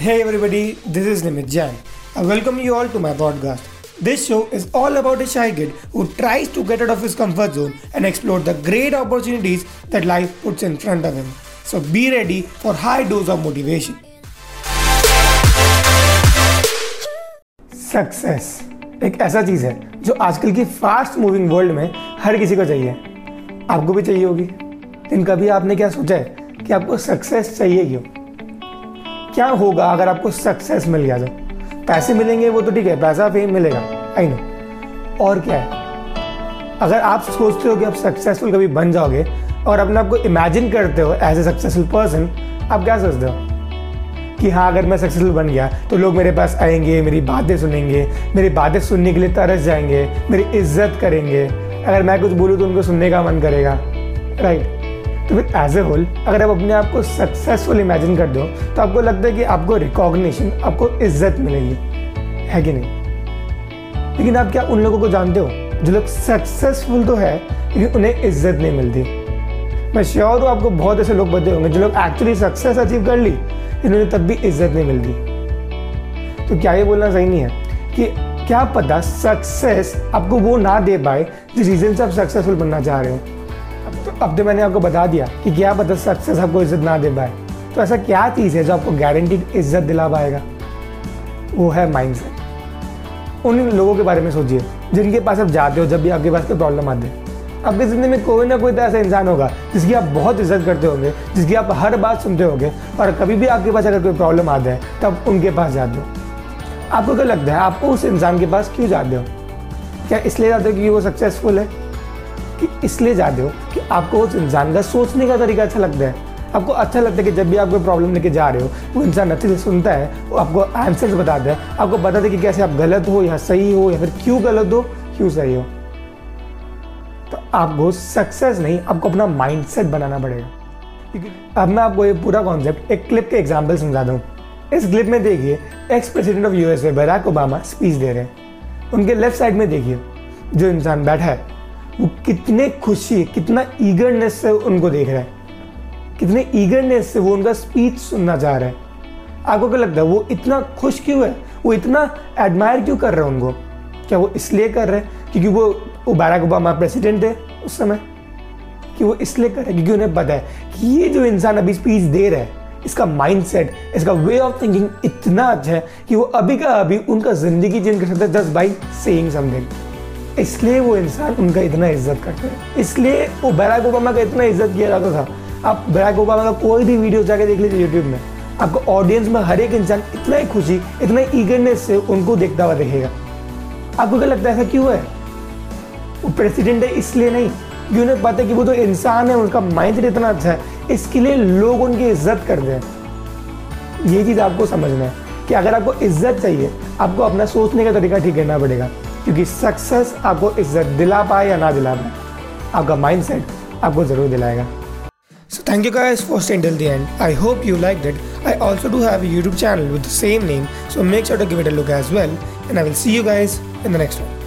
Hey everybody, this is Nimit Jain. I welcome you all to my podcast. This show is all about a shy kid who tries to get out of his comfort zone and explore the great opportunities that life puts in front of him. So be ready for high dose of motivation. Success एक ऐसा चीज़ है जो आजकल की fast moving world में हर किसी को चाहिए आपको भी चाहिए होगी लेकिन कभी आपने क्या सोचा है कि आपको सक्सेस चाहिए क्यों क्या होगा अगर आपको सक्सेस मिल गया तो? पैसे मिलेंगे वो तो ठीक है, पैसा फेम मिलेगा आई नो और क्या है? अगर आप सोचते हो कि आप सक्सेसफुल कभी बन जाओगे और अपने आप को इमेजिन करते हो एज ए सक्सेसफुल पर्सन आप क्या सोचते हो? कि हाँ अगर मैं सक्सेसफुल बन गया तो लोग मेरे पास आएँगे, मेरी बातें सुनेंगे, मेरी बातें सुनने के लिए तरस जाएँगे, मेरी इज़्ज़त करेंगे। अगर मैं कुछ बोलूँ तो उनको सुनने का मन करेगा राइट तो फिर एज ए होल अगर आप अपने आप को सक्सेसफुल इमेजिन कर दो तो आपको लगता है कि आपको रिकॉग्निशन आपको इज़्ज़त मिलेगी। है कि नहीं? लेकिन आप क्या उन लोगों को जानते हो जो लोग सक्सेसफुल तो है, लेकिन उन्हें इज़्ज़त नहीं मिलती? मैं श्योर हूँ आपको बहुत ऐसे लोग बते होंगे जो लोग एक्चुअली सक्सेस अचीव कर ली इन्होंने तब भी इज़्ज़त नहीं मिलती। तो क्या ये बोलना सही नहीं है? कि क्या पता सक्सेस आपको वो ना दे पाए जिस रीजन से आप सक्सेसफुल बनना चाह रहे हो। तो अब तो मैंने आपको बता दिया कि क्या पता सक्सेस आपको इज़्ज़त ना दे पाए। तो ऐसा क्या चीज़ है जो आपको गारंटीड इज़्ज़त दिला पाएगा? वो है माइंड सेट उन लोगों के बारे में सोचिए, जिनके पास आप जाते हो जब भी आपके पास कोई प्रॉब्लम आती है। आपकी ज़िंदगी में कोई ना कोई तो ऐसा इंसान होगा, जिसकी आप बहुत इज़्ज़त करते होंगे, जिसकी आप हर बात सुनते होंगे, और कभी भी आपके पास अगर कोई प्रॉब्लम आता है, तब उनके पास जाते हो। आपको क्या लगता है आपको उस इंसान के पास क्यों जाते हो? क्या इसलिए जाते हो क्योंकि वो सक्सेसफुल है? कि इसलिए जाते हो कि आपको उस इंसान का सोचने का तरीका अच्छा लगता है। आपको अच्छा लगता है कि जब भी आप कोई प्रॉब्लम लेके जा रहे हो, वो इंसान अच्छे से सुनता है, वो आपको आंसर्स बताता है, आपको बताता है कि कैसे आप गलत हो या सही हो या फिर क्यों गलत हो, क्यों सही हो। तो आपको सक्सेस नहीं, आपको अपना माइंडसेट बनाना पड़ेगा। अब मैं आपको ये पूरा कॉन्सेप्ट एक क्लिप के एग्ज़ाम्पल समझाता हूँ इस क्लिप में देखिए ex president of USA Barack Obama speech दे रहे हैं। उनके लेफ़्ट साइड में देखिए, जो इंसान बैठा है वो कितने खुशी, कितना ईगरनेस से उनको देख रहा है। कितने ईगरनेस से वो उनका स्पीच सुनना चाह रहा है। आपको क्या लगता है, वो इतना खुश क्यों है? वो इतना एडमायर क्यों कर रहे हैं उनको? क्या वो इसलिए कर रहे हैं क्योंकि वो वो बैराक ओबामा प्रेसिडेंट थे उस समय? कि वो इसलिए कर रहे हैं क्योंकि उन्हें पता है कि ये जो इंसान अभी स्पीच दे रहा है, इसका माइंडसेट इसका वे ऑफ़ थिंकिंग इतना अच्छा है कि वो अभी का अभी उनका ज़िंदगी चेंज कर सकता है जस्ट बाई सेइंग समथिंग इसलिए वो इंसान उनका इतना इज़्ज़त करते हैं। इसलिए वो बैराक ओबामा का इतना इज़्ज़त किया जाता था। आप बैराक ओबामा का कोई भी वीडियो जाके देख लीजिए यूट्यूब में। आपको ऑडियंस में हर एक इंसान इतना ही खुशी, इतना ईगरनेस से उनको देखता हुआ देखेगा। आपको क्या लगता है ऐसा क्यों है? वो प्रेसिडेंट है इसलिए नहीं। क्योंकि उन्हें पता कि वो तो इंसान है, उनका माइंड इतना अच्छा है। इसके लिए लोग उनकी इज़्ज़त करते हैं। ये चीज़ आपको समझना है कि अगर आपको इज़्ज़त चाहिए, आपको अपना सोचने का तरीका ठीक करना पड़ेगा। क्योंकि सक्सेस आपको इज़्ज़त दिला पाए या ना दिला पाए, आपका माइंड सेट आपको ज़रूर दिलाएगा। So thank you guys for staying till the end I hope you like that I also do have YouTube channel with the same name so make sure to give it a look as well and I will see you guys in the next one